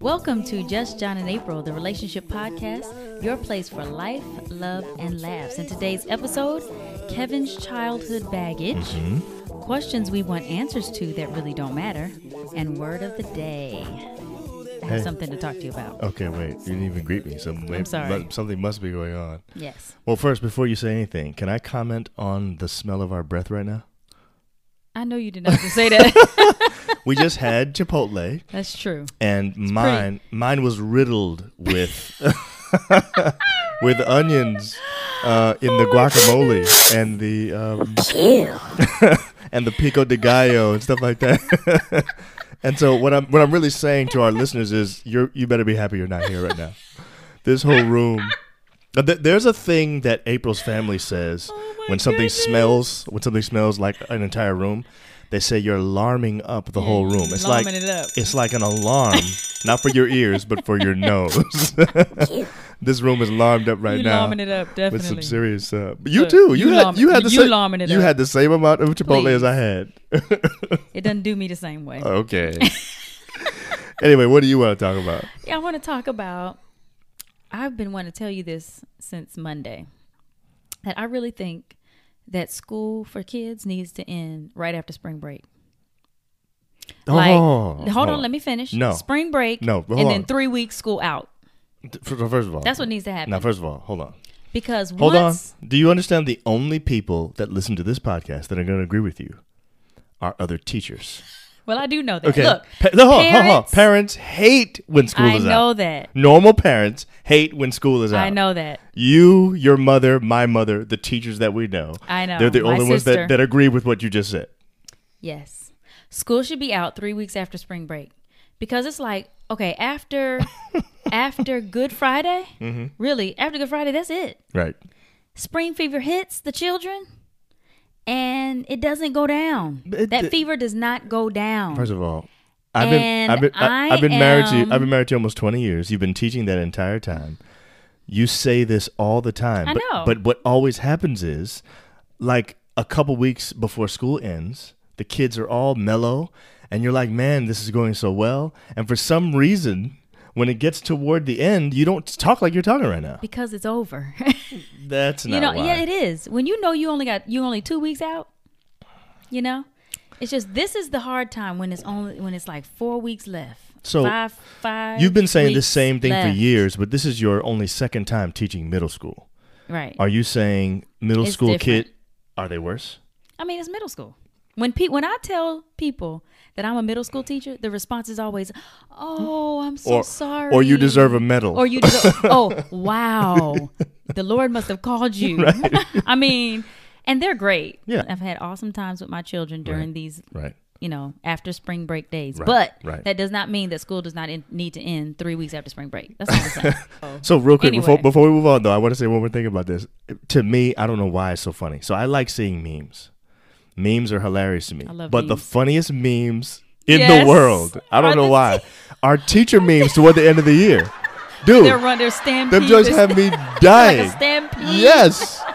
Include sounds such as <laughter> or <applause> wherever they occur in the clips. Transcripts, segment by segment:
Welcome to Just John and April, the relationship podcast, your place for life, love, and laughs. In today's episode, Kevin's childhood baggage, mm-hmm. questions we want answers to that really don't matter, and word of the day. I have Hey. something to talk to you about. Okay, wait. You didn't even greet me. So maybe, sorry. mu- something must be going on. Yes. Well, first, before you say anything, can I comment on the smell of our breath right now? I know you did not have to say that. <laughs> We just had Chipotle, That's true. and mine mine was riddled with <laughs> with onions uh, in the guacamole and the um, <laughs> and the pico de gallo and stuff like that. And so what I'm what I'm really saying to our listeners is you're you better be happy you're not here right now. This whole room. Th- There's a thing that April's family says Oh when something goodness. smells when something smells like an entire room. They say you're alarming up the whole room. It's like it up. it's like an alarm, not for your ears, but for your <laughs> nose. This room is alarmed up right you now larming it up, definitely. with some serious. Uh, but you Look, too. You, you had you had the you same. it you up. had the same amount of Chipotle as I had. It doesn't do me the same way. okay. <laughs> anyway, what do you want to talk about? Yeah, I want to talk about. I've been wanting to tell you this since Monday that I really think that school for kids needs to end right after spring break. Like, oh, hold on, let me finish. No. spring break. No, and then three weeks school out. First of all, That's what needs to happen. Now, first of all, hold on. because Hold on. Do you understand the only people that listen to this podcast that are going to agree with you are other teachers? well, I do know that. Okay. Look, Pa- no, hold on, hold on. parents- parents hate when school I is out. I know that. Normal parents hate when school is out. I know that. You, your mother, my mother, the teachers that we know. I know. They're the only ones that, that agree with what you just said. Yes. School should be out three weeks after spring break. Because it's like, okay, after <laughs> after Good Friday, Mm-hmm. really, after Good Friday, that's it. Right. Spring fever hits the children and it doesn't go down. But that the- fever does not go down. First of all, I've been I've been I, have been married to you. I've been married to you almost twenty years. You've been teaching that entire time. You say this all the time. I but, know. But what always happens is, like a couple weeks before school ends, the kids are all mellow, and you're like, "Man, this is going so well." And for some reason, when it gets toward the end, you don't talk like you're talking right now. because it's over. <laughs> That's not you know, why. yeah, it is. When you know you only got you only two weeks out, you know? It's just this is the hard time when it's only when it's like four weeks left. So, five five You've been saying the same thing for years, but this is your only second time teaching middle school. Right. Are you saying middle It's school different. kid are they worse? I mean, it's middle school. When pe- when I tell people that I'm a middle school teacher, the response is always, "Oh, I'm so or sorry." or you deserve a medal. Or you deserve. <laughs> oh, wow. The Lord must have called you. <laughs> <laughs> I mean, and they're great. Yeah. I've had awesome times with my children during Right. these, right. you know, after spring break days. Right, But right. that does not mean that school does not in- need to end three weeks after spring break. That's not the same. Oh. So real quick before before we move on though, I want to say one more thing about this. To me, I don't know why it's so funny. So I like seeing memes. Memes are hilarious to me. I love but the funniest memes in Yes. the world. I don't Are know the why. Are teacher memes toward the end of the year. <laughs> Dude, They're run. They're stampede. them just have me <laughs> like dying. stampede. yes. <laughs>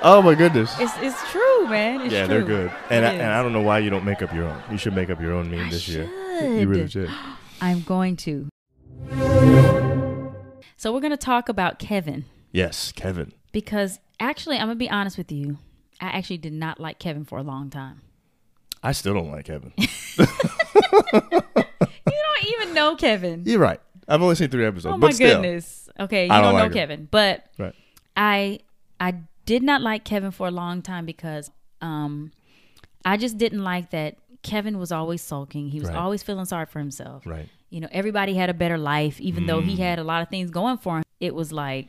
Oh my goodness. It's it's true, man. It's yeah, true. they're good. And I, and. I don't know why you don't make up your own. You should make up your own meme this year. You really should. should. <gasps> I'm going to. So we're going to talk about Kevin Yes, Kevin. because actually, I'm going to be honest with you. I actually did not like Kevin for a long time. I still don't like Kevin. <laughs> You don't even know Kevin. You're right. I've only seen three episodes, oh my still. goodness. Okay, you I don't, don't know him. Kevin, but Right. I I did not like Kevin for a long time because um I just didn't like that Kevin was always sulking. He was Right. always feeling sorry for himself. Right. You know, everybody had a better life, even though Mm. he had a lot of things going for him. It was like,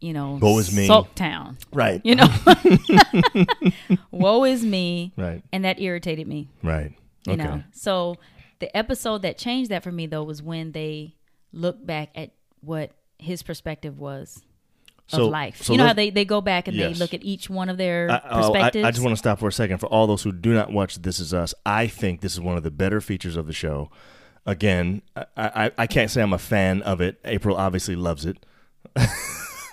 you know, Woe is me. Sulk Town. Right. You know, <laughs> <laughs> woe is me, Right. and that irritated me. Right. You Okay. know, so the episode that changed that for me though was when they looked back at what his perspective was So- of life. so you know how they, they go back and Yes. they look at each one of their I, oh, I, perspectives. I just want to stop for a second. For all those who do not watch This Is Us, I think this is one of the better features of the show. Again, I, I, I can't say I'm a fan of it. April obviously loves it. <laughs>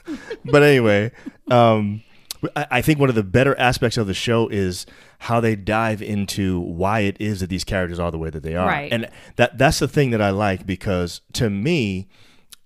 <laughs> but anyway, um, I, I think one of the better aspects of the show is how they dive into why it is that these characters are the way that they are, Right. and that that's the thing that I like because to me,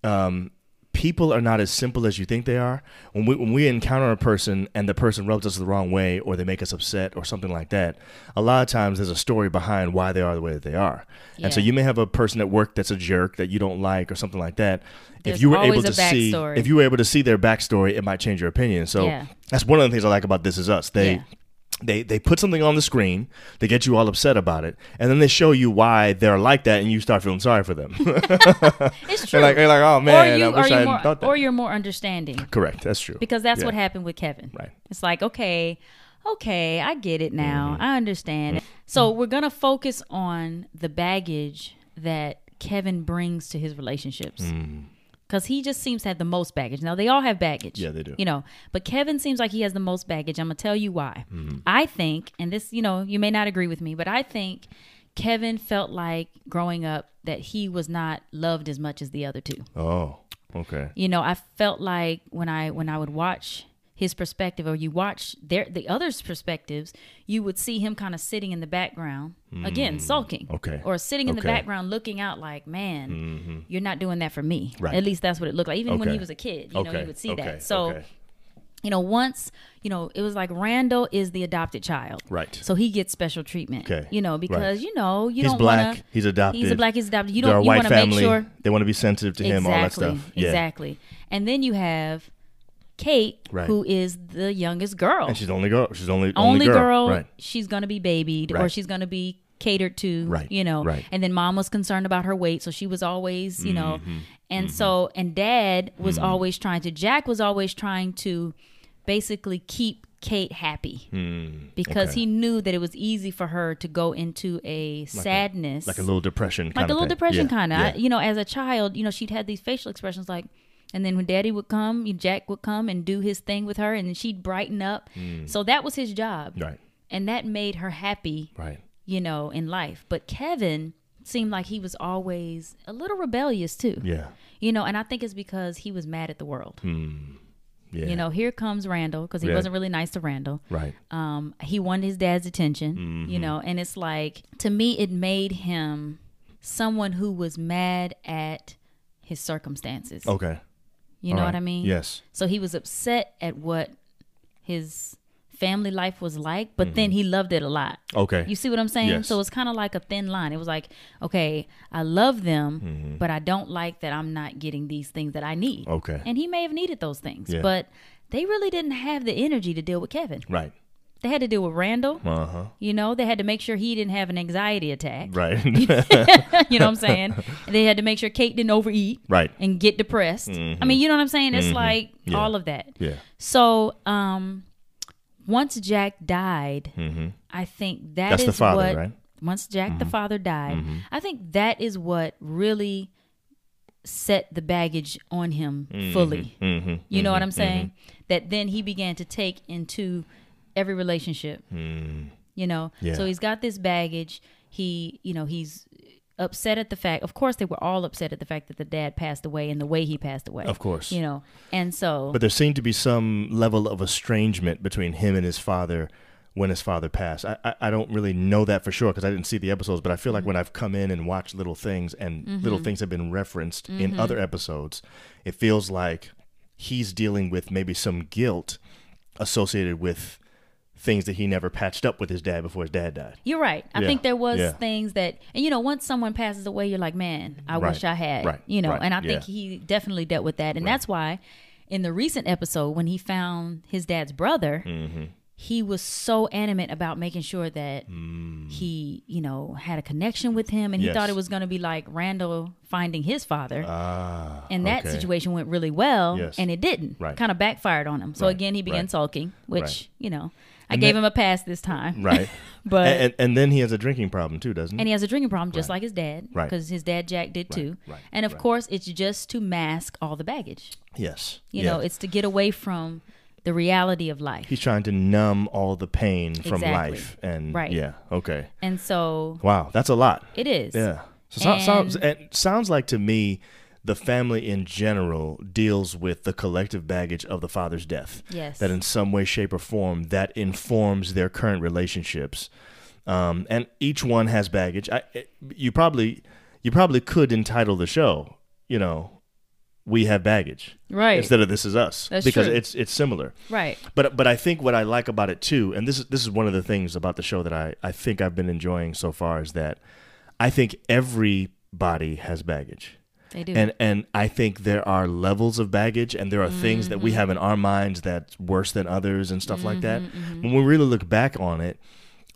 um, people are not as simple as you think they are. When we when we encounter a person and the person rubs us the wrong way or they make us upset or something like that, a lot of times there's a story behind why they are the way that they are. And so you may have a person at work that's a jerk that you don't like or something like that. There's if you were able to see if you were able to see their backstory, it might change your opinion. So Yeah. that's one of the things I like about This Is Us. They Yeah. They they put something on the screen, they get you all upset about it, and then they show you why they're like that, and you start feeling sorry for them. <laughs> It's <laughs> true. You're like, you're like, oh or man, you, I or wish I more, thought that. or you're more understanding Correct, that's true. because that's Yeah. what happened with Kevin. Right. It's like, okay, okay, I get it now. Mm-hmm. I understand. So we're gonna focus on the baggage that Kevin brings to his relationships. Because he just seems to have the most baggage. Now they all have baggage. Yeah, they do. You know, but Kevin seems like he has the most baggage. I'm gonna tell you why. Mm-hmm. I think, and this, you know, you may not agree with me, but I think Kevin felt like growing up that he was not loved as much as the other two Oh, okay. you know i felt like when i when i would watch his perspective or you watch their the others perspectives you would see him kind of sitting in the background again sulking. Okay. or sitting in the Okay. Mm-hmm. background looking out like man you're not doing that for me Right. at least that's what it looked like even when he was a kid you know okay. you would see okay. that so okay. you know once you know it was like randall is the adopted child Right. so he gets special treatment Okay. you know because you know you he's don't black. want to he's adopted. he's a black he's adopted you don't you want to make sure They want to be sensitive to him. All that stuff. Yeah. Exactly. And then you have Kate, Right. who is the youngest girl. And she's the only girl. She's the only only girl. Right. She's going to be babied or she's going to be catered to, Right, you know. right. And then mom was concerned about her weight, so she was always, you know. Mm-hmm. And so and dad was always trying to Jack was always trying to basically keep Kate happy because Hmm, okay. he knew that it was easy for her to go into a sadness Like a little depression. like kind a of little thing. depression Yeah, kind of yeah. you know as a child you know she'd had these facial expressions like and then when daddy would come jack would come and do his thing with her and then she'd brighten up so that was his job. Right. and that made her happy Right. you know in life but kevin seemed like he was always a little rebellious too Yeah. you know and i think it's because he was mad at the world Yeah. you know here comes randall because he Yeah. wasn't really nice to randall Right. um, he wanted his dad's attention, Mm-hmm. you know, and it's like to me, it made him someone who was mad at his circumstances. Okay. You all know right. what I mean? Yes. So he was upset at what his family life was like, but then he loved it a lot. Okay. You see what I'm saying? Mm-hmm. Yes. So it's kind of like a thin line. It was like, okay, I love them, Mm-hmm. but I don't like that I'm not getting these things that I need. Okay. And he may have needed those things, Yeah. but they really didn't have the energy to deal with Kevin. Right. They had to deal with Randall. Uh huh. You know, they had to make sure he didn't have an anxiety attack. Right. <laughs> you know <laughs> what I'm saying? And they had to make sure Kate didn't overeat right. and get depressed. I mean, you know what I'm saying? It's like Mm-hmm. Yeah. all of that. Yeah. So, um, once Jack died, I think that Mm-hmm. That's is the father, what. right? Mm-hmm. Once Jack the father died, I think that is what really set the baggage on him fully. Mm-hmm. You know what I'm saying? That then he began to take into every relationship. You know, Mm. Yeah. so he's got this baggage. He, you know, he's upset at the fact. Of course, they were all upset at the fact that the dad passed away and the way he passed away. Of course. you know, and so But there seemed to be some level of estrangement between him and his father when his father passed. I, I, I don't really know that for sure because I didn't see the episodes, but I feel like Mm-hmm. when I've come in and watched little things and little things have been referenced Mm-hmm. in other episodes, it feels like he's dealing with maybe some guilt associated with things that he never patched up with his dad before his dad died. You're right. I Yeah, think there was yeah. things that, and you know, once someone passes away, you're like, man, I Right, wish I had, right, you know, right, and I think he definitely dealt with that, and that's why, in the recent episode when he found his dad's brother, Mm-hmm. he was so animate about making sure that he, you know, had a connection with him, and he Mm. Thought it was going to be like Randall finding his father. Ah. and that okay. situation went really well, Yes. and it didn't. Right. Kind of backfired on him. So again, he began sulking, which you know, I And gave that- him a pass this time. Right. <laughs> but and, and, and then he has a drinking problem too, doesn't he? and he has a drinking problem just like his dad Right. because his dad jack did too right, and of right. course it's just to mask all the baggage yes. you yeah. know it's to get away from the reality of life He's trying to numb all the pain from life, and Right. yeah, okay, and so wow, that's a lot. it is Yeah, so, so- sounds And- it sounds like to me the family in general deals with the collective baggage of the father's death. Yes. That in some way, shape, or form that informs their current relationships. Um, and each one has baggage. I, you probably you probably could entitle the show, you know, we have baggage Right. instead of this is us That's because true. it's it's similar. right. But but I think what I like about it too, and this is this is one of the things about the show that I, I think I've been enjoying so far is that I think everybody has baggage. They do. And and I think there are levels of baggage and there are things that we have in mm-hmm. our minds that's worse than others and stuff like that. Mm-hmm. When we really look back on it,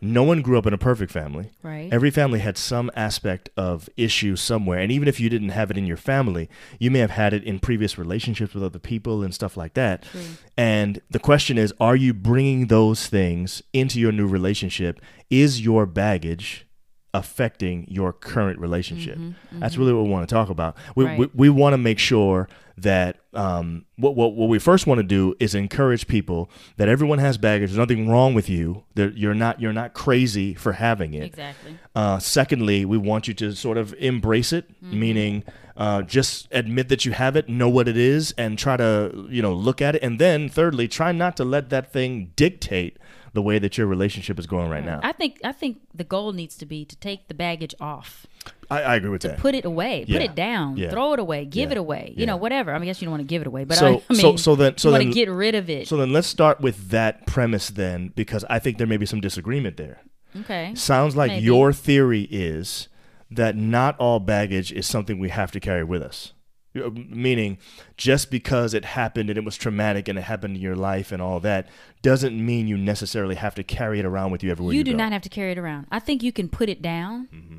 no one grew up in a perfect family. right. Every family had some aspect of issue somewhere. And even if you didn't have it in your family, you may have had it in previous relationships with other people and stuff like that. True. And the question is are you bringing those things into your new relationship? Is your baggage affecting your current relationship? That's really what we want to talk about. We, Mm-hmm, Right. we, we want to make sure that um, what, what, what we first want to do is encourage people that everyone has baggage. There's nothing wrong with you. That you're not you're not crazy for having it. exactly. Uh, secondly, we want you to sort of embrace it, Mm-hmm. meaning uh, just admit that you have it, know what it is, and try to you know look at it. And then thirdly, try not to let that thing dictate the way that your relationship is going right now. I think I think the goal needs to be to take the baggage off, I, I agree with to that. put it away, Yeah. put it down, Yeah. throw it away, give Yeah. it away. You know, whatever. I mean, I guess you don't want to give it away, but So- I, I so- mean, so then- so you want to get rid of it. so then let's start with that premise then, because I think there may be some disagreement there. okay. Sounds like Maybe. your theory is that not all baggage is something we have to carry with us. Uh, Meaning, just because it happened and it was traumatic and it happened in your life and all that doesn't mean you necessarily have to carry it around with you everywhere you, go. You do go. not have to carry it around. I think you can put it down, Mm-hmm.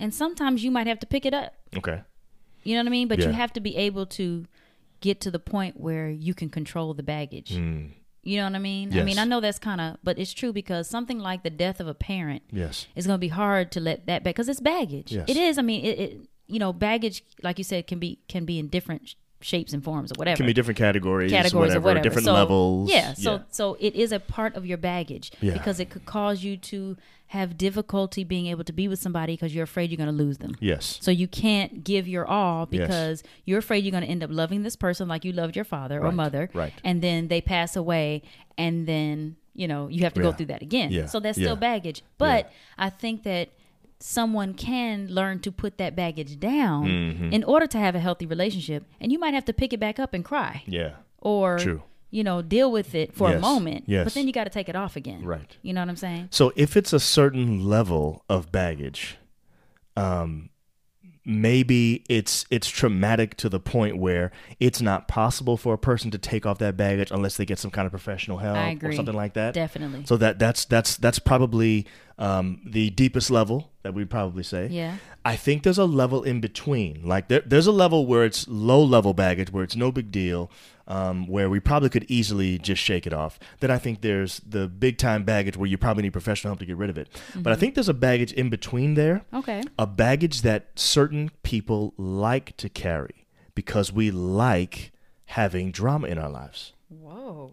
and sometimes you might have to pick it up. Okay. You know what I mean? But you have to be able to get to the point where you can control the baggage. You know what I mean? I Mm. Mean, I know that's kind of, but it's true because something like the death of a parent Yes. it's going to be hard to let that back because it's baggage. Yes. It is. I mean, it, it you know baggage like you said can be can be in different sh- shapes and forms or whatever. Can be different categories, categories whatever, or whatever. different so, levels. Yeah. So so it is a part of your baggage Yeah. because it could cause you to have difficulty being able to be with somebody because you're afraid you're going to lose them. yes. So you can't give your all Yes. because you're afraid you're going to end up loving this person like you loved your father or mother, right. and then they pass away, and then you know you have to go through that again. Yeah, So that's yeah. still baggage. But I think that someone can learn to put that baggage down Mm-hmm. in order to have a healthy relationship, and you might have to pick it back up and cry, Yeah. or True. you know deal with it for a moment. yes. But then you got to take it off again. Right. You know what I'm saying? So if it's a certain level of baggage, um, maybe it's it's traumatic to the point where it's not possible for a person to take off that baggage unless they get some kind of professional help or something like that. Definitely. So that that's that's that's probably um, the deepest level that we'd probably say. Yeah. I think there's a level in between. Like there, there's a level where it's low level baggage, where it's no big deal, um, where we probably could easily just shake it off. Then I think there's the big time baggage where you probably need professional help to get rid of it. But I think there's a baggage in between there, Okay. a baggage that certain people like to carry because we like having drama in our lives. Whoa.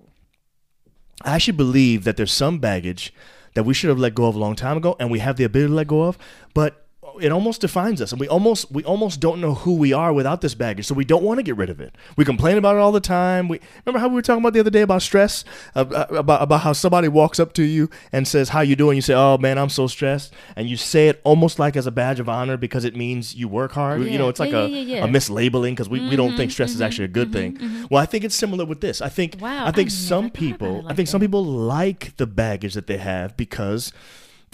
I actually believe that there's some baggage that we should have let go of a long time ago and we have the ability to let go of, but it almost defines us and we almost we almost don't know who we are without this baggage so we don't want to get rid of it. We complain about it all the time. We remember how we were talking about the other day about stress? Uh, uh, about about how somebody walks up to you and says how you doing? You say oh man i'm so stressed. And you say it almost like as a badge of honor because it means you work hard. You know it's like Yeah, a, yeah, yeah, yeah. a mislabeling because we, we don't think stress is actually a good thing. well i think it's similar with this. I think Wow, i think I some about people it i like think some people like the baggage that they have because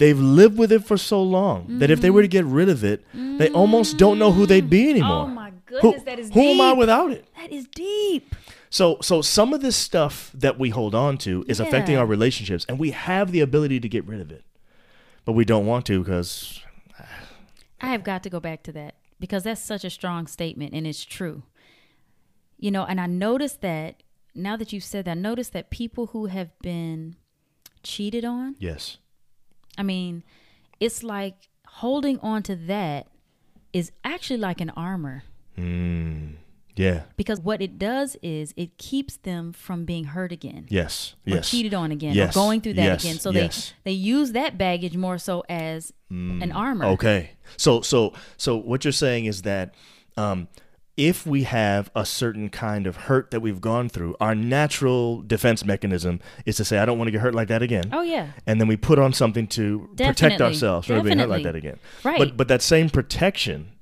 they've lived with it for so long that if they were to mm-hmm. get rid of it, they almost don't know who they'd be mm. anymore. Oh my Who- goodness, that is deep. who am I without it? That is deep. So, so some of this stuff that we hold on to is affecting our relationships, and we have the ability to get rid of it, but we don't want to because I have got to go back to that because that's such a strong statement and it's true. You know, and I noticed that now that you've said that, I noticed that people who have been cheated on, yes, I mean, it's like holding on to that is actually like an armor mm, yeah, because what it does is it keeps them from being hurt again. yes, Or yes, cheated on again, Yes, or going through that yes, again. So yes. they they use that baggage more so as an armor. Okay. So so so what you're saying is that um, if we have a certain kind of hurt that we've gone through, our natural defense mechanism is to say, I don't want to get hurt like that again. Oh yeah. And then we put on something to protect ourselves from being hurt like that again. Right. But but that same protection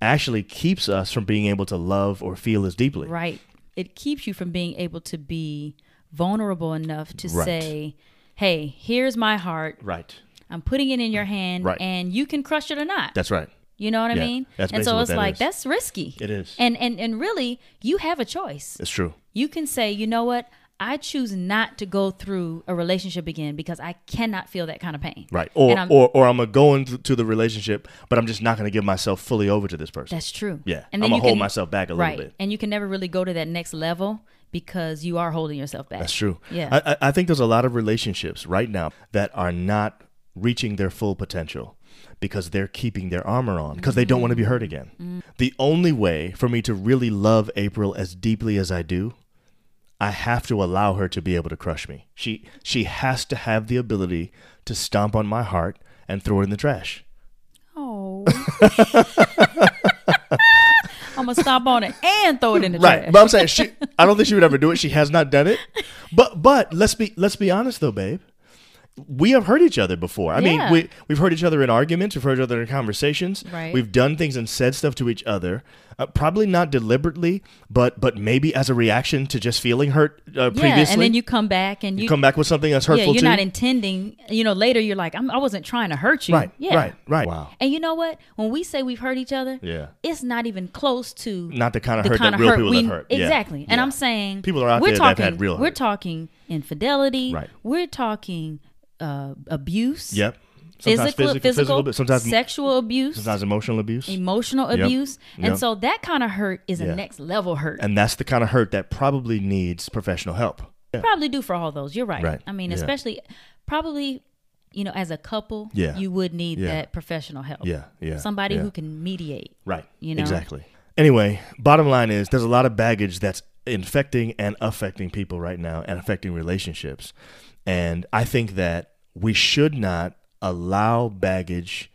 actually keeps us from being able to love or feel as deeply. Right. It keeps you from being able to be vulnerable enough to Right. say, "Hey, here's my heart. Right. I'm putting it in your hand, Right. and you can crush it or not." That's right. You know what I Yeah, mean? that's and so it's like is. that's risky. It is. And and and really, you have a choice. It's true. You can say, you know what? I choose not to go through a relationship again because I cannot feel that kind of pain. Right. Or I'm- or or I'm gonna go into the relationship, but I'm just not gonna give myself fully over to this person. That's true. Yeah. And I'm gonna hold can- myself back a right. little bit. And you can never really go to that next level because you are holding yourself back. That's true. Yeah. I, I- I think there's a lot of relationships right now that are not reaching their full potential because they're keeping their armor on because they don't want to be hurt again. Mm-hmm. The only way for me to really love April as deeply as I do, I have to allow her to be able to crush me. She she has to have the ability to stomp on my heart and throw it in the trash. Oh. <laughs> I'm gonna stop on it and throw it in the trash. Right. trash. But I'm saying she I don't think she would ever do it. She has not done it. But but let's be let's be honest though, babe. We have hurt each other before. I Yeah. mean, we we've hurt each other in arguments, we've hurt each other in conversations. Right. We've done things and said stuff to each other. Uh, probably not deliberately, but but maybe as a reaction to just feeling hurt uh, yeah, previously. and then you come back and you, come back with something that's hurtful. yeah, you're too. not intending. You know, later you're like, I'm, I wasn't trying to hurt you. right. Yeah. Right. Right. Wow. And you know what? When we say we've hurt each other, Yeah. it's not even close to Not the kind of the hurt kind that of real hurt people we have hurt. Yeah. exactly. And Yeah. I'm saying People are out we're there that have had real Hurt. We're talking infidelity. Right. We're talking uh, abuse. Yep. Sometimes Physical, physical, physical, but sometimes sexual abuse, sometimes emotional abuse. emotional Yep. abuse, Yep. and so that kind of hurt is Yeah. a next level hurt. and that's the kind of hurt that probably needs professional help. Yeah. probably do for all those. You're right. Right. I mean, Yeah. especially probably, you know, as a couple, Yeah. you would need that professional help. Yeah, yeah, Somebody who can mediate. Right. You know? Exactly. Anyway, bottom line is there's a lot of baggage that's infecting and affecting people right now and affecting relationships. And I think that we should not allow baggage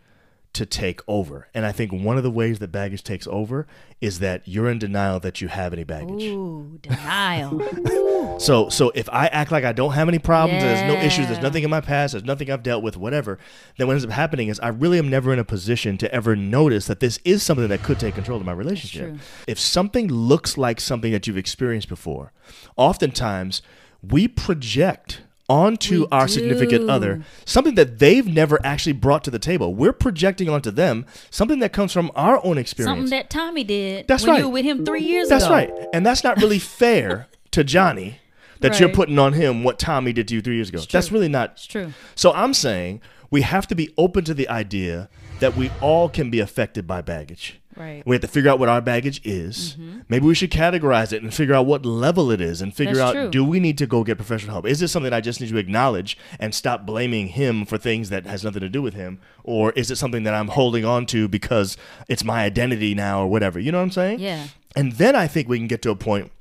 to take over. And I think one of the ways that baggage takes over is that you're in denial that you have any baggage. Ooh, denial. <laughs> So so if I act like I don't have any problems, there's no issues, there's nothing in my past, there's nothing I've dealt with, whatever, then what ends up happening is I really am never in a position to ever notice that this is something that could take control of my relationship. If something looks like something that you've experienced before, oftentimes we project onto We our significant other something that they've never actually brought to the table. We're projecting onto them something that comes from our own experience. Something that Tommy did That's when right. you were with him three years That's ago. right. And that's not really fair <laughs> to Johnny that you're putting on him what Tommy did to you three years ago. That's really not. It's true. So I'm saying we have to be open to the idea that we all can be affected by baggage. Right. We have to figure out what our baggage is. Mm-hmm. Maybe we should categorize it and figure out what level it is and figure That's out true. do we need to go get professional help? Is this something I just need to acknowledge and stop blaming him for things that has nothing to do with him? Or is it something that I'm holding on to because it's my identity now or whatever? You know what I'm saying? Yeah. And then I think we can get to a point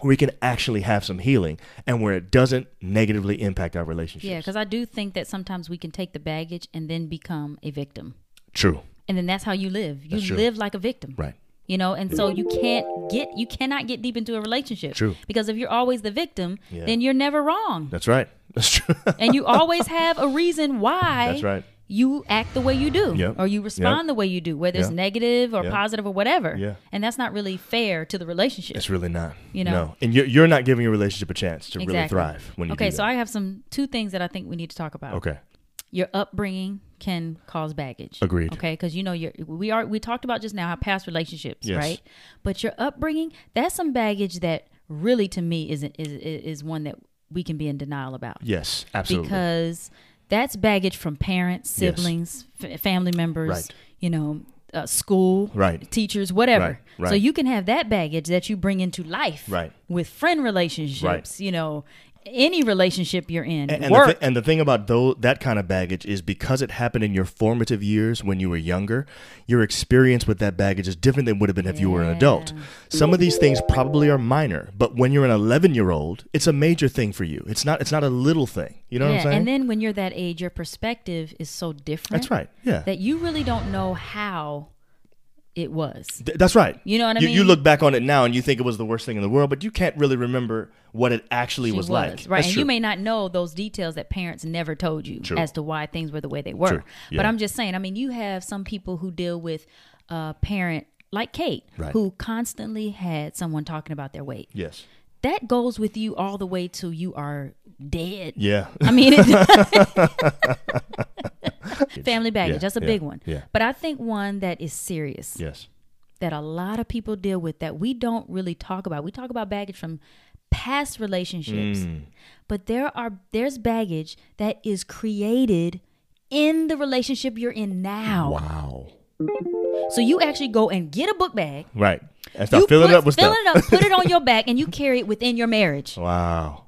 where we can actually have some healing and where it doesn't negatively impact our relationships. Yeah, because I do think that sometimes we can take the baggage and then become a victim. True. And then that's how you live. You live like a victim. Right. You know, and so you can't get you cannot get deep into a relationship. True. Because if you're always the victim, Yeah. then you're never wrong. That's right. That's true. <laughs> and you always have a reason why That's right. you act the way you do Yep. or you respond the way you do, whether it's Yep. negative or Yep. positive or whatever. Yeah. And that's not really fair to the relationship. It's really not. You know? No. And you're, you're not giving your relationship a chance to really thrive when you okay, so. I have some two things that I think we need to talk about. Okay. Your upbringing can cause baggage. Agreed. Okay, because you know your we are we talked about just now how past relationships, Yes. right? But your upbringing, that's some baggage that really to me isn't is is is one that we can be in denial about. Yes, absolutely. because that's baggage from parents, Yes. siblings, f- family members, Right. you know, uh, school, Right. teachers, whatever. Right, right. So you can have that baggage that you bring into life, Right. with friend relationships, you know, any relationship you're in, and, and, the work. and the thing about though that kind of baggage is because it happened in your formative years when you were younger, your experience with that baggage is different than it would have been if you were an adult. Some of these things probably are minor, but when you're an 11 year old, it's a major thing for you. It's not. It's not a little thing. You know what I'm saying? and then when you're that age, your perspective is so different. That's right. Yeah. That you really don't know how it was. Th- that's right. You know what I you, You look back on it now and you think it was the worst thing in the world, but you can't really remember what it actually She was, like. right? That's and true. you may not know those details that parents never told you True. as to why things were the way they were. True. But I'm just saying. I mean, you have some people who deal with a parent like Kate, Right. who constantly had someone talking about their weight. yes. That goes with you all the way till you are dead. Yeah. I mean, it, <laughs> <laughs> family baggage. Yeah, That's a yeah, big one. yeah. But I think one that is serious yes. that a lot of people deal with that we don't really talk about. We talk about baggage from past relationships, Mm. but there are there's baggage that is created in the relationship you're in now. Wow. So you actually go and get a book bag. Right. And start you filling put, it up with fill stuff. it up, put it on your <laughs> back, and you carry it within your marriage Wow.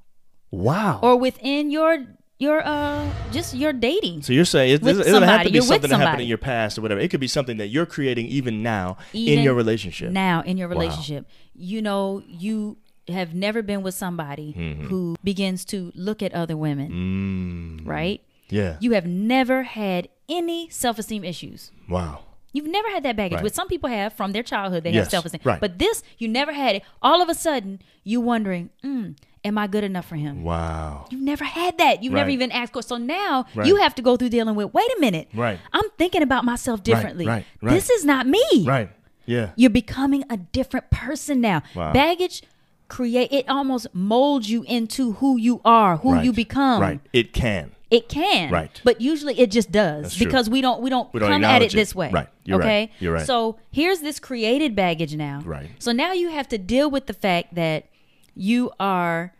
Wow. or within your your uh just your dating. so you're saying it, with it doesn't have somebody. to be You're with something that happened somebody. in your past or whatever. It could be something that you're creating even now in Even your relationship. now in your relationship you know you have never been with somebody Mm-hmm. who begins to look at other women Mm. right Yeah. you have never had any self-esteem issues wow. You've never had that baggage, Right. which some people have from their childhood. They Yes, have self-esteem, right. but this you never had it. All of a sudden, you wondering, mm, "Am I good enough for him?" Wow. You've never had that. You've never even asked. So now Right. you have to go through dealing with. Wait a minute. Right. I'm thinking about myself differently. right, right. This is not me. Right. Yeah. You're becoming a different person now. Wow. Baggage create it almost molds you into who you are, who right. you become. Right. It can. It can. Right. But usually it just does because we don't we don't We don't come at it it. this way. Right. You're right. okay. You're right. So here's this created baggage now. Right. So now you have to deal with the fact that you are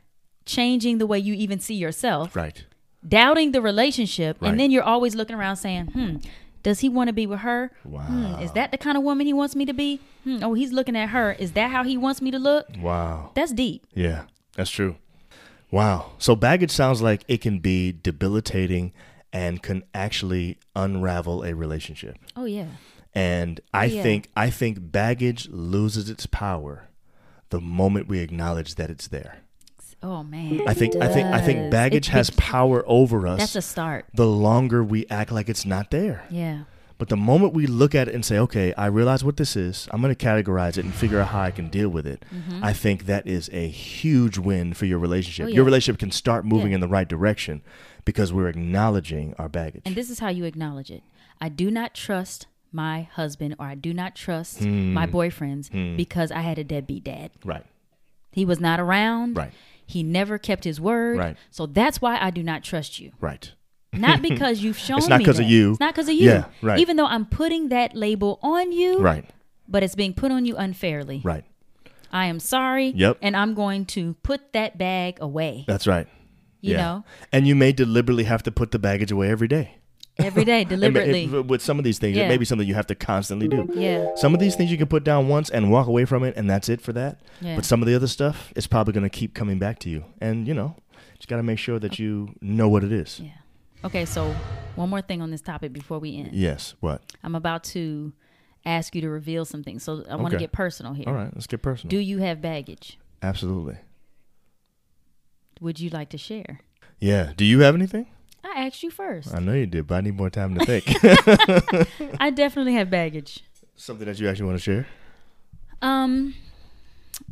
changing the way you even see yourself, Right. doubting the relationship, Right. and then you're always looking around saying, "Hmm, does he want to be with her? Hmm, is that the kind of woman he wants me to be? Hmm, oh, he's looking at her. Is that how he wants me to look? Wow. That's deep. Yeah, that's true. Wow. So baggage sounds like it can be debilitating and can actually unravel a relationship. Oh yeah. And oh, I Yeah. think I think baggage loses its power the moment we acknowledge that it's there. Oh man. I think I think I think baggage It has be- power over us That's a start. the longer we act like it's not there. Yeah. But the moment we look at it and say, okay, I realize what this is, I'm going to categorize it and figure out how I can deal with it, I think that is a huge win for your relationship. Mm-hmm. Oh, Your relationship can start moving Yeah. in the right direction because we're acknowledging our baggage. And this is how you acknowledge it. I do not trust my husband or I do not trust Hmm. my boyfriends because I had a deadbeat dad. right, He was not around. Right. He never kept his word. Right. So that's why I do not trust you. right. Not because you've shown me. It's not me 'cause of you. It's not because of you. Yeah, right. Even though I'm putting that label on you, Right, but it's being put on you unfairly. right. I am sorry. Yep. And I'm going to put that bag away. That's right. You yeah. know? And you may deliberately have to put the baggage away every day. Every day, <laughs> And ma- deliberately. with some of these things, Yeah. it may be something you have to constantly do. yeah. Some of these things you can put down once and walk away from it, and that's it for that. Yeah. But some of the other stuff is probably going to keep coming back to you. And, you know, just got to make sure that you know what it is. Yeah. Okay, so one more thing on this topic before we end. Yes. What? I'm about to ask you to reveal some things. So I want to Okay. get personal here. All right. Let's get personal. Do you have baggage? Absolutely. Would you like to share? Yeah. Do you have anything? I asked you first. I know you did, but I need more time to think. <laughs> I definitely have baggage. Something that you actually want to share? Um,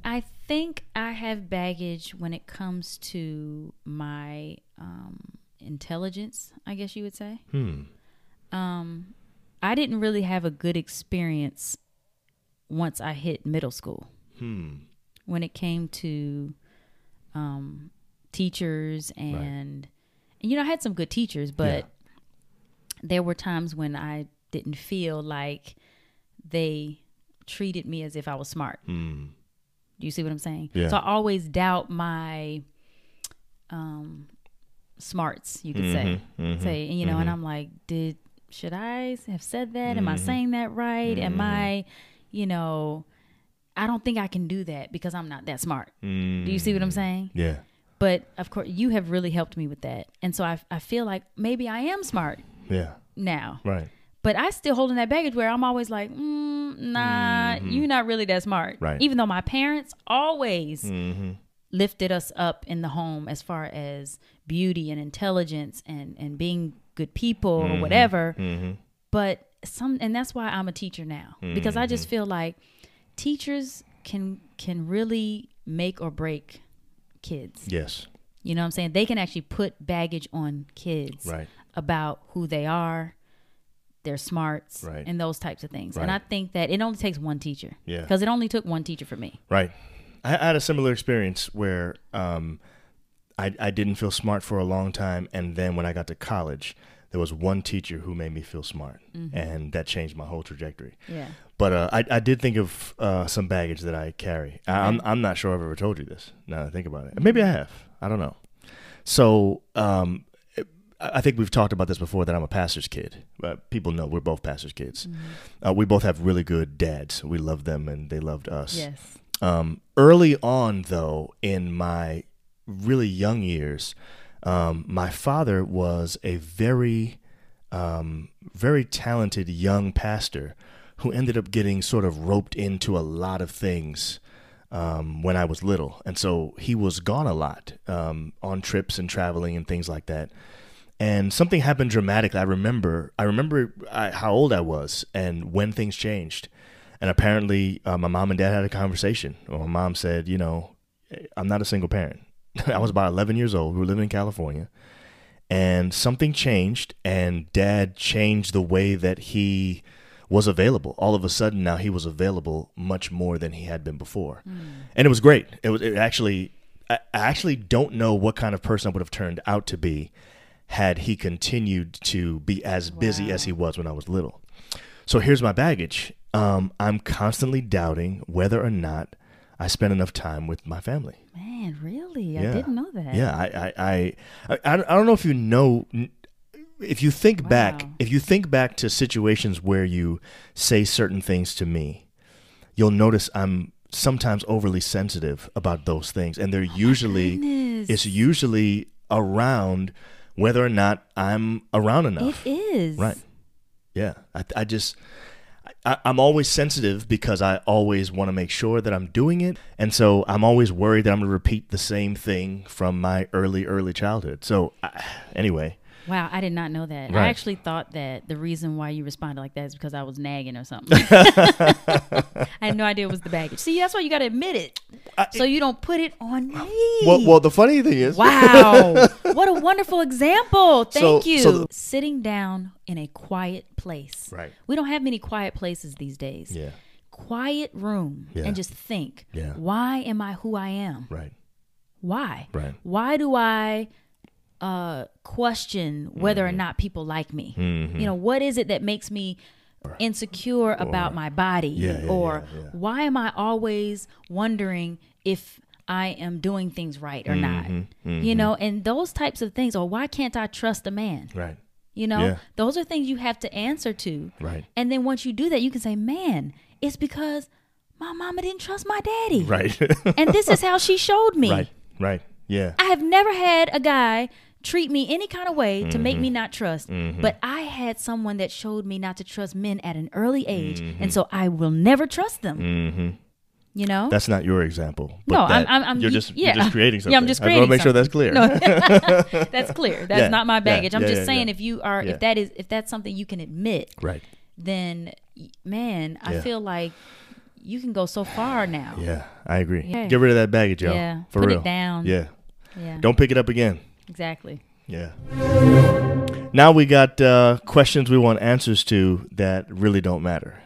I think I have baggage when it comes to my um, intelligence. I guess you would say. Hmm. Um, I didn't really have a good experience once I hit middle school Hmm. when it came to um, teachers and, and you know I had some good teachers, but there were times when I didn't feel like they treated me as if I was smart. Hmm. Do you see what I'm saying? Yeah. So I always doubt my um smarts, you could say. mhm, Say, you know, and I'm like, did should I have said that? Am I Mm-hmm. saying that right? Am I, you know, I don't think I can do that because I'm not that smart. Do you see what I'm saying? Yeah. But of course, you have really helped me with that. And so I, I feel like maybe I am smart Yeah. now. Right. But I still holding that baggage where I'm always like, mm, nah, you're not really that smart. Mm-hmm. Right. Even though my parents always Mm-hmm. lifted us up in the home as far as beauty and intelligence and, and being good people Mm-hmm. or whatever. But some and that's why I'm a teacher now because I Mm-hmm. just feel like teachers can can really make or break kids. Yes. You know what I'm saying? They can actually put baggage on kids Right. about who they are, their smarts, Right. and those types of things. And I think that it only takes one teacher. Yeah. Because it only took one teacher for me. Right. I I had a similar experience where um, I I didn't feel smart for a long time, and then when I got to college, there was one teacher who made me feel smart, and that changed my whole trajectory. Yeah. But uh, I I did think of uh, some baggage that I carry. I, I'm I'm not sure I've ever told you this. Now that I think about it, maybe I have. I don't know. So um, I think we've talked about this before that I'm a pastor's kid. Uh, people know we're both pastor's kids. Uh, we both have really good dads. We love them, and they loved us. Yes. Um, early on, though, in my really young years, um, my father was a very, um, very talented young pastor who ended up getting sort of roped into a lot of things um, when I was little. And so he was gone a lot um, on trips and traveling and things like that. And something happened dramatically. I remember, I remember I, how old I was and when things changed. And apparently, uh, my mom and dad had a conversation. Or my mom said, "You know, I'm not a single parent. <laughs> I was about 11 years old. We were living in California, and something changed. And dad changed the way that he was available. All of a sudden, now he was available much more than he had been before, and it was great. It was it actually. I I actually don't know what kind of person I would have turned out to be had he continued to be as busy as he was when I was little. So here's my baggage. Um, I'm constantly doubting whether or not I spend enough time with my family. Man, really? I didn't know that. Yeah, I, I, I, I, I don't know if you know, if you think back, if you think back to situations where you say certain things to me, you'll notice I'm sometimes overly sensitive about those things, and they're oh usually, Oh goodness. it's usually around whether or not I'm around enough. It is. Right. Yeah. I, I just, I, I'm always sensitive because I always want to make sure that I'm doing it. And so I'm always worried that I'm going to repeat the same thing from my early, early childhood. So, I, anyway, Wow, I did not know that. Right. I actually thought that the reason why you responded like that is because I was nagging or something. <laughs> I had no idea it was the baggage. See, that's why you got to admit it, so you don't put it on me. well, well, the funny thing is, Wow. <laughs> what a wonderful example. Thank So- you. so the- Sitting down in a quiet place. Right. We don't have many quiet places these days. yeah, Quiet room Yeah. and just think, Yeah. why am I who I am? right, Why? right. Why do I uh, question whether Mm-hmm. or not people like me? You know, what is it that makes me insecure about my body? Yeah, yeah, or yeah, why am I always wondering if I am doing things right or not? Mm-hmm. You know, and those types of things. Or why can't I trust a man? Right, You know, those are things you have to answer to. right, And then once you do that, you can say, man, it's because my mama didn't trust my daddy. right, And this is <laughs> how she showed me. right, right. Yeah, I have never had a guy treat me any kind of way to make Mm-hmm. me not trust, but I had someone that showed me not to trust men at an early age, and so I will never trust them. mm-hmm. You know? That's not your example. But No, I'm- I'm- I'm- You're just, yeah. you're just creating something. <laughs> Yeah, I'm just creating. I want to make sure that's clear. No, <laughs> <laughs> that's clear. That's Yeah, not my yeah, baggage. I'm yeah, just yeah, saying if you are if that is if that's something you can admit, right. then man, I feel like you can go so far now. Yeah, I agree. Get rid of that baggage, y'all. Yeah. For Put it down. Yeah. Yeah. Don't pick it up again. Exactly. Yeah. Now we got uh, questions we want answers to that really don't matter.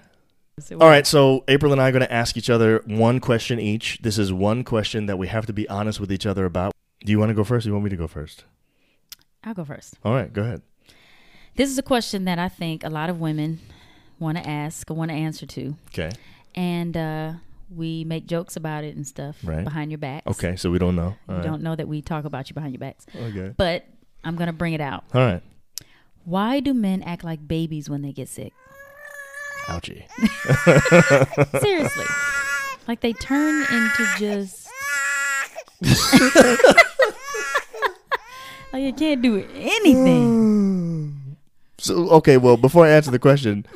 So All right, so April and I are going to ask each other one question each. This is one question that we have to be honest with each other about. Do you want to go first? Or do you want me to go first? I'll go first. All right, go ahead. This is a question that I think a lot of women want to ask or want to answer to. Okay. and uh, we make jokes about it and stuff Right. behind your backs. Okay, so we don't know. You All right. don't know that we talk about you behind your backs, Okay. but I'm gonna bring it out. All right. Why do men act like babies when they get sick? Ouchie. <laughs> <laughs> Seriously, like they turn into just <laughs> like you can't do anything. <sighs> So okay, well, before I answer the question,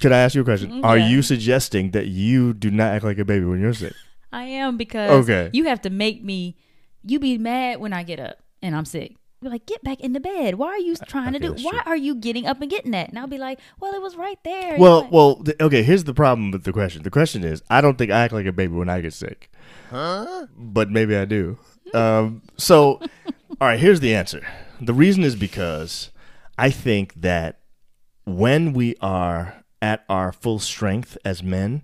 can I ask you a question? Are you suggesting that you do not act like a baby when you're sick? <laughs> I am because Okay. you have to make me. You be mad when I get up and I'm sick. be like, get back in the bed. Why are you trying to do? Why true. are you getting up and getting that? And I'll be like, well, it was right there. Well, like- well, th- okay. Here's the problem with the question. The question is, I don't think I act like a baby when I get sick. Huh? But maybe I do. Um, so, <laughs> all right. Here's the answer. The reason is because I think that when we are at our full strength as men,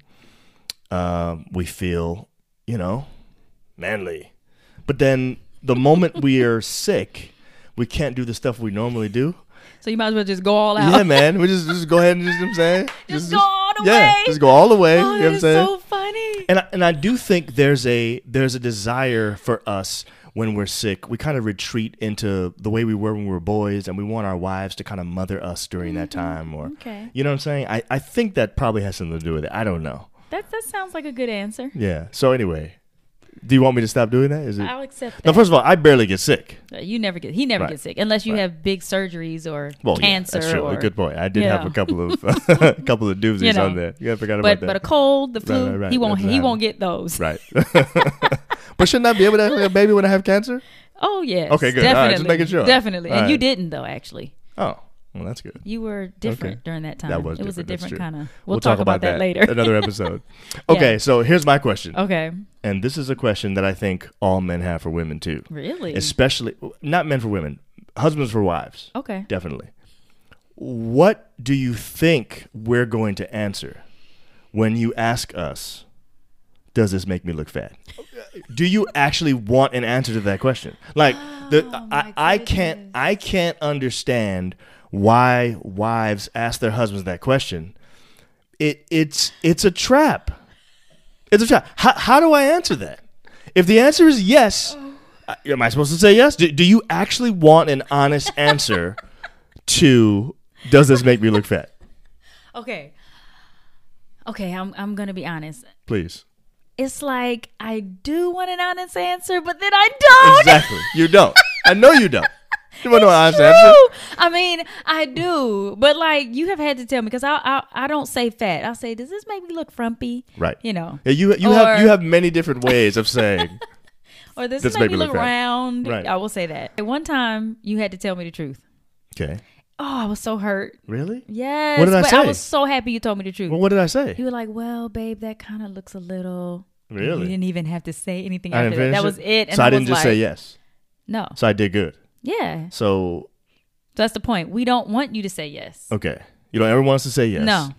um, we feel, you know, manly. But then the moment we are sick, we can't do the stuff we normally do. so you might as well just go all out. Yeah, man. We just just go ahead and just, you know what I'm saying, <laughs> Just go all the yeah, way. just go all the way. Oh, you know what I'm saying? so funny. and I, and I do think there's a there's a desire for us when we're sick. We kind of retreat into the way we were when we were boys, and we want our wives to kind of mother us during that time, or Mm-hmm. Okay. you know what I'm saying. I I think that probably has something to do with it. I don't know. That that sounds like a good answer. Yeah. So anyway, do you want me to stop doing that? Is it? I'll accept that. No, first of all, I barely get sick. Uh, you never get. He never Right. gets sick unless you Right. have big surgeries or Well, cancer. yeah, that's true. Or, Good point. I did you have know. a couple of <laughs> <laughs> a couple of doozies You know. on there. Yeah, I forgot But about that. but a cold, the flu, right, he won't he happened. won't get those. Right. <laughs> but shouldn't I be able to have a baby when I have cancer? Oh yes. Okay, good. All right, Definitely. just making sure. Definitely. All and you didn't though. Actually, Oh, well, that's good. you were different Okay. during that time. That was it was a different, different kind of. We'll, talk, about, that, later. Another <laughs> episode. Okay, so here's my question. okay. And this is a question that I think all men have for women too. Really? Especially not men for women, husbands for wives. okay. Definitely. What do you think we're going to answer when you ask us, does this make me look fat? do you actually want an answer to that question? Like the Oh, I, I can't I can't understand why wives ask their husbands that question. It it's it's a trap. It's a trap. How how do I answer that? If the answer is yes, uh, am I supposed to say yes? Do, do you actually want an honest <laughs> answer to does this make me look fat? Okay. Okay. I'm I'm gonna be honest. Please. It's like I do want an honest answer, but then I don't. Exactly. You don't. I know you don't. You want no honest True. answer? I mean, I do, but like you have had to tell me because I, I I don't say fat. I say, does this make me look frumpy? Right. You know, Yeah, you you have you have many different ways of saying <laughs> or does This this make me look fat. round? Right. I will say that. At one time, you had to tell me the truth. Okay. Oh, I was so hurt. Really? Yes. What did I but say? I was so happy you told me the truth. Well, what did I say? you were like, well, babe, that kind of looks a little. Really? You didn't even have to say anything I after that. That was it. And so I, I, didn't just like, say yes. No. So I did good. Yeah. So So that's the point. We don't want you to say yes. okay. You don't ever want us to say yes. No.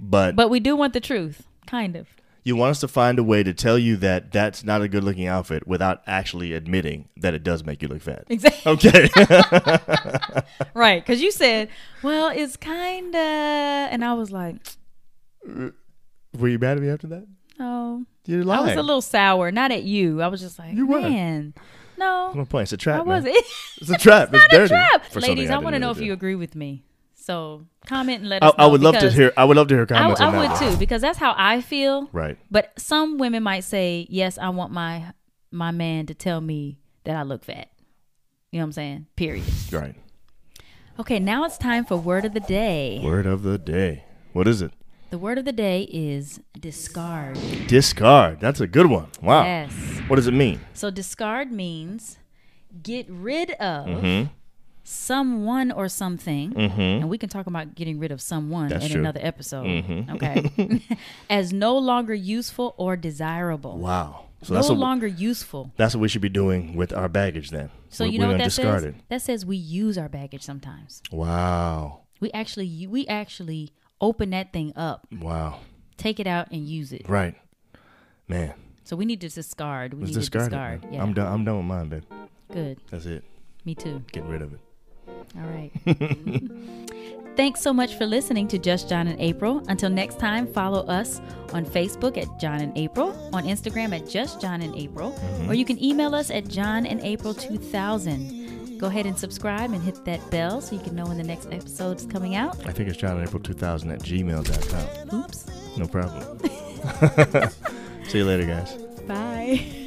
But, But we do want the truth. Kind of. you want us to find a way to tell you that that's not a good looking outfit without actually admitting that it does make you look fat. Exactly. <laughs> Okay. <laughs> Right, because you said, "Well, it's kind of," and I was like, uh, Were you mad at me after that? "No." You're I was a little sour, not at you. I was just like, You were. "Man, no, No point. It's a trap. I man. wasn't." <laughs> It's a trap. It's, not dirty. a trap. for Ladies, I, didn't want to know if do. you agree with me. So comment and let I, us. know I would love to hear. I would love to hear comments I on that. would one. too because that's how I feel. Right. But some women might say, "Yes, I want my my man to tell me that I look fat." You know what I'm saying? Period. Right. Okay, now it's time for word of the day. Word of the day. What is it? The word of the day is discard. Discard. That's a good one. Wow. Yes. What does it mean? So discard means get rid of Mm-hmm. someone or something, and we can talk about getting rid of someone That's in true. another episode. Mhm. Okay, <laughs> <laughs> as no longer useful or desirable. Wow. So no that's what longer useful. that's what we should be doing with our baggage then. So We- you we're know what that discard says? it. That says we use our baggage sometimes. Wow. We actually we actually open that thing up, Wow. take it out, and use it. Right. Man. So we need to discard. We Let's need discard, to discard. it. Yeah, I'm done. I'm done with mine, babe. good. That's it. Me too. Getting rid of it. All right. <laughs> <laughs> Thanks so much for listening to Just John and April. Until next time, follow us on Facebook at John and April, on Instagram at Just John and April, mm-hmm. or you can email us at John and April 2000. Go ahead and subscribe and hit that bell so you can know when the next episode is coming out. I think it's John in April 2000 at gmail.com. Oops. No problem. <laughs> <laughs> See you later, guys. Bye. <laughs>